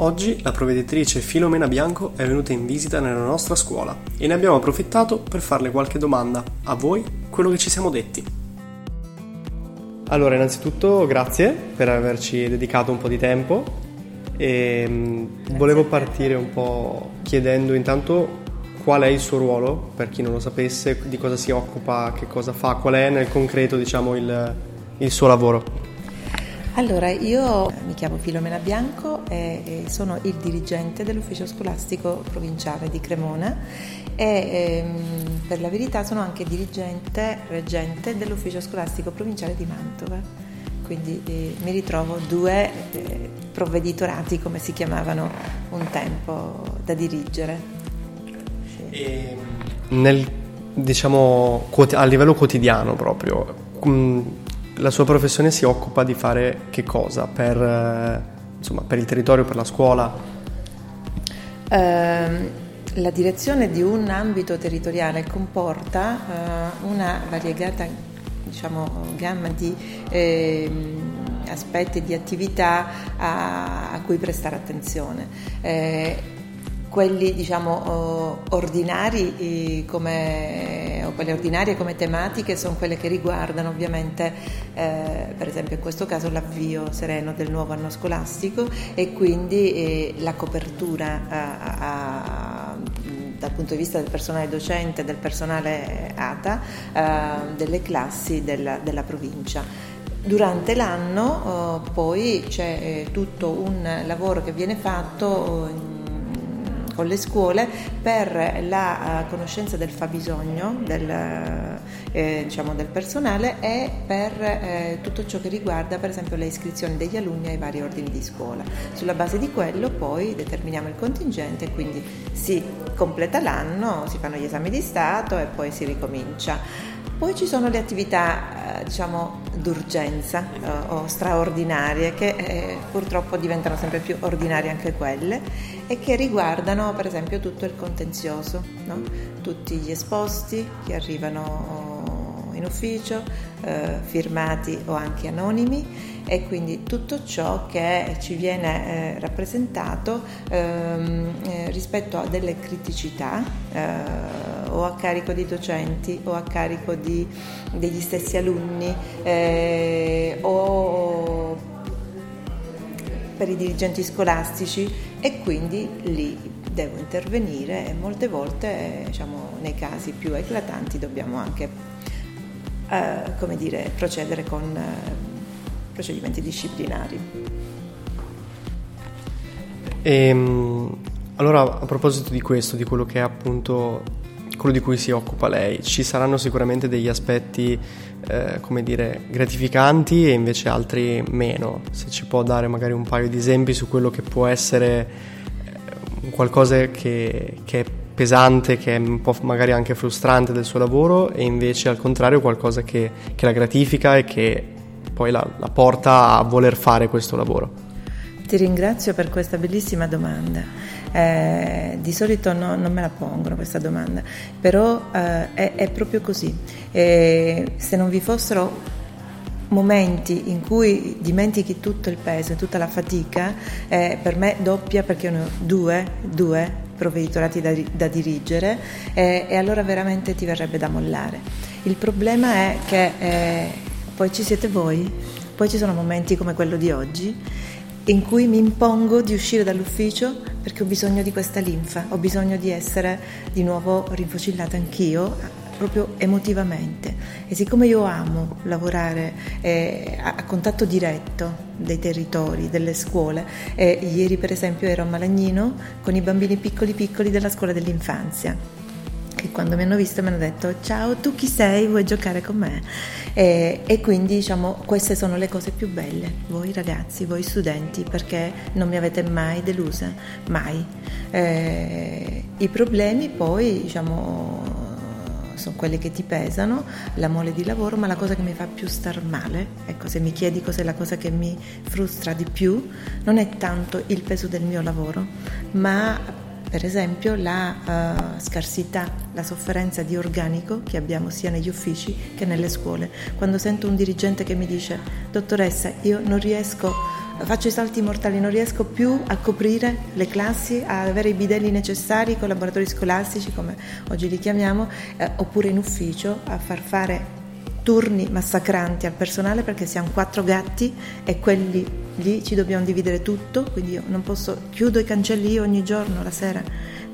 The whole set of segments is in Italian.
Oggi la provveditrice Filomena Bianco è venuta in visita nella nostra scuola e ne abbiamo approfittato per farle qualche domanda. A voi quello che ci siamo detti. Allora, innanzitutto grazie per averci dedicato un po' di tempo e mm, volevo partire un po' chiedendo intanto qual è il suo ruolo, per chi non lo sapesse, di cosa si occupa, che cosa fa, qual è nel concreto diciamo il, il suo lavoro. Allora, io mi chiamo Filomena Bianco e sono il dirigente dell'ufficio scolastico provinciale di Cremona e ehm, per la verità sono anche dirigente reggente dell'ufficio scolastico provinciale di Mantova. Quindi eh, mi ritrovo due eh, provveditorati, come si chiamavano un tempo, da dirigere. E nel, diciamo, a livello quotidiano proprio, mm, la sua professione si occupa di fare che cosa per, eh, insomma, per il territorio, per la scuola? Uh, la direzione di un ambito territoriale comporta uh, una variegata diciamo, gamma di eh, aspetti, di attività a, a, cui prestare attenzione. Eh, quelli diciamo ordinari come, o quelle ordinarie come tematiche sono quelle che riguardano ovviamente eh, per esempio in questo caso l'avvio sereno del nuovo anno scolastico e quindi eh, la copertura a, a, dal punto di vista del personale docente, del personale ATA, eh, delle classi della, della provincia. Durante l'anno eh, poi c'è eh, tutto un lavoro che viene fatto in con le scuole per la uh, conoscenza del fabbisogno del, eh, diciamo del personale e per eh, tutto ciò che riguarda per esempio le iscrizioni degli alunni ai vari ordini di scuola. Sulla base di quello poi determiniamo il contingente e quindi si completa l'anno, si fanno gli esami di Stato e poi si ricomincia. Poi ci sono le attività eh, diciamo d'urgenza eh, o straordinarie che eh, purtroppo diventano sempre più ordinarie anche quelle e che riguardano per esempio tutto il contenzioso, no? tutti gli esposti che arrivano in ufficio, eh, firmati o anche anonimi e quindi tutto ciò che ci viene eh, rappresentato ehm, eh, rispetto a delle criticità eh, o a carico di docenti o a carico di, degli stessi alunni eh, o per i dirigenti scolastici e quindi lì devo intervenire e molte volte diciamo, nei casi più eclatanti dobbiamo anche eh, come dire, procedere con eh, procedimenti disciplinari. E, ehm, allora, a proposito di questo, di quello che è appunto quello di cui si occupa lei, ci saranno sicuramente degli aspetti, eh, come dire, gratificanti e invece altri meno. Se ci può dare magari un paio di esempi su quello che può essere eh, qualcosa che, che è pesante, che è un po' magari anche frustrante del suo lavoro e invece al contrario qualcosa che, che la gratifica e che poi la, la porta a voler fare questo lavoro? Ti ringrazio per questa bellissima domanda. Eh, di solito no, non me la pongono questa domanda, però eh, è, è, proprio così. Eh, se non vi fossero momenti in cui dimentichi tutto il peso e tutta la fatica, eh, per me doppia perché ne ho due, due provveditorati da, da dirigere eh, e allora veramente ti verrebbe da mollare. Il problema è che eh, poi ci siete voi, poi ci sono momenti come quello di oggi in cui mi impongo di uscire dall'ufficio perché ho bisogno di questa linfa, ho bisogno di essere di nuovo rinfocillata anch'io, proprio emotivamente. E siccome io amo lavorare eh, a, contatto diretto dei territori, delle scuole, eh, ieri per esempio ero a Malagnino con i bambini piccoli piccoli della scuola dell'infanzia che quando mi hanno visto mi hanno detto ciao tu chi sei? Vuoi giocare con me? E, e, quindi diciamo queste sono le cose più belle. Voi ragazzi voi studenti perché non mi avete mai delusa? Mai. Eh, i problemi poi diciamo sono quelle che ti pesano, la mole di lavoro, ma la cosa che mi fa più star male, ecco se mi chiedi cos'è la cosa che mi frustra di più, non è tanto il peso del mio lavoro, ma per esempio la uh, scarsità, la sofferenza di organico che abbiamo sia negli uffici che nelle scuole. Quando sento un dirigente che mi dice dottoressa io non riesco faccio i salti mortali, non riesco più a coprire le classi, a avere i bidelli necessari, i collaboratori scolastici come oggi li chiamiamo, eh, oppure in ufficio a far fare turni massacranti al personale perché siamo quattro gatti e quelli lì ci dobbiamo dividere tutto, quindi io non posso, chiudo i cancelli io ogni giorno la sera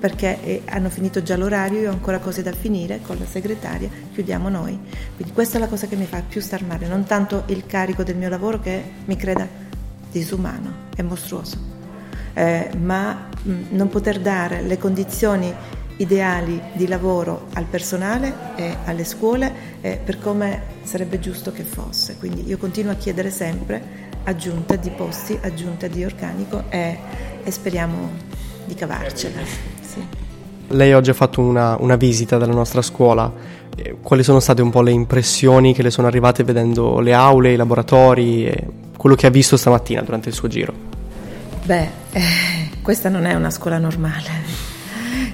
perché eh, hanno finito già l'orario, io ho ancora cose da finire con la segretaria, chiudiamo noi. Quindi questa è la cosa che mi fa più star male, non tanto il carico del mio lavoro che mi creda disumano, è mostruoso, eh, ma mh, mm, non poter dare le condizioni ideali di lavoro al personale e alle scuole eh, per come sarebbe giusto che fosse. Quindi io continuo a chiedere sempre aggiunta di posti, aggiunta di organico e, e speriamo di cavarcela. Sì. Lei oggi ha fatto una, una visita della nostra scuola. Eh, quali sono state un po' le impressioni che le sono arrivate vedendo le aule, i laboratori e quello che ha visto stamattina durante il suo giro? Beh, eh, questa non è una scuola normale.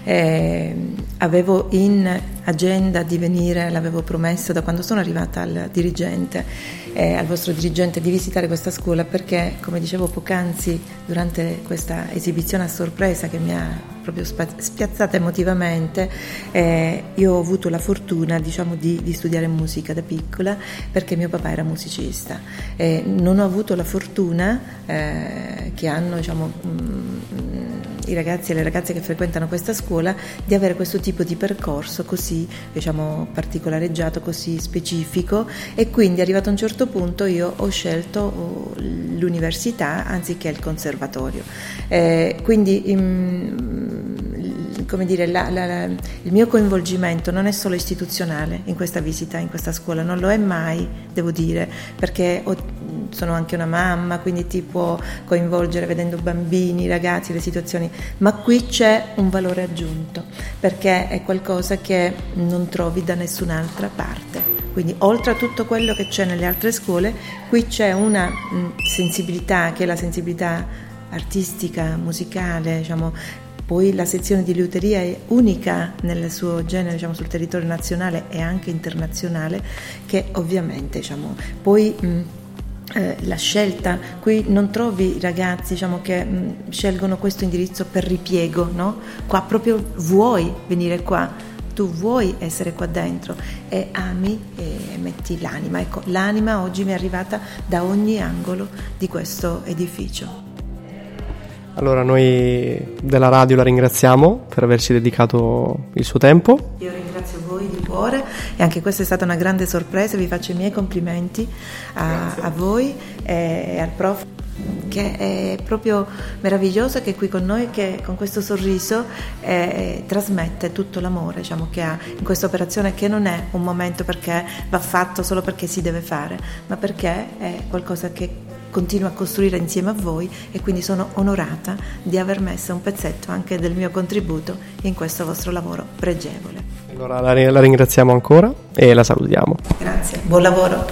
Eh, avevo in agenda di venire, l'avevo promesso da quando sono arrivata al dirigente, eh, al vostro dirigente, di visitare questa scuola perché, come dicevo poc'anzi, durante questa esibizione a sorpresa che mi ha proprio spiazzata emotivamente, eh, io ho avuto la fortuna diciamo, di, di, studiare musica da piccola perché mio papà era musicista. Eh, non ho avuto la fortuna eh, che hanno diciamo, mh, mm, i ragazzi e le ragazze che frequentano questa scuola di avere questo tipo di percorso così diciamo, particolareggiato, così specifico e quindi arrivato a un certo punto io ho scelto oh, l'università anziché il conservatorio. Eh, quindi in, come dire, la, la, la, il mio coinvolgimento non è solo istituzionale in questa visita, in questa scuola, non lo è mai, devo dire, perché ho sono anche una mamma, quindi ti può coinvolgere vedendo bambini, ragazzi, le situazioni, ma qui c'è un valore aggiunto perché è qualcosa che non trovi da nessun'altra parte. Quindi oltre a tutto quello che c'è nelle altre scuole, qui c'è una sensibilità che è la sensibilità artistica, musicale, diciamo, poi la sezione di liuteria è unica nel suo genere diciamo, sul territorio nazionale e anche internazionale, che ovviamente diciamo, poi mh, eh, la scelta, qui non trovi ragazzi diciamo, che mh, mm, scelgono questo indirizzo per ripiego, no? qua proprio vuoi venire qua, tu vuoi essere qua dentro e ami e metti l'anima. Ecco, l'anima oggi mi è arrivata da ogni angolo di questo edificio. Allora noi della radio la ringraziamo per averci dedicato il suo tempo. Io voi di cuore e anche questa è stata una grande sorpresa, vi faccio i miei complimenti a, a voi e al prof che è proprio meraviglioso che è qui con noi che con questo sorriso eh, trasmette tutto l'amore diciamo, che ha in questa operazione che non è un momento perché va fatto solo perché si deve fare ma perché è qualcosa che continuo a costruire insieme a voi e quindi sono onorata di aver messo un pezzetto anche del mio contributo in questo vostro lavoro pregevole. Allora la, la ringraziamo ancora e la salutiamo. Grazie, buon lavoro.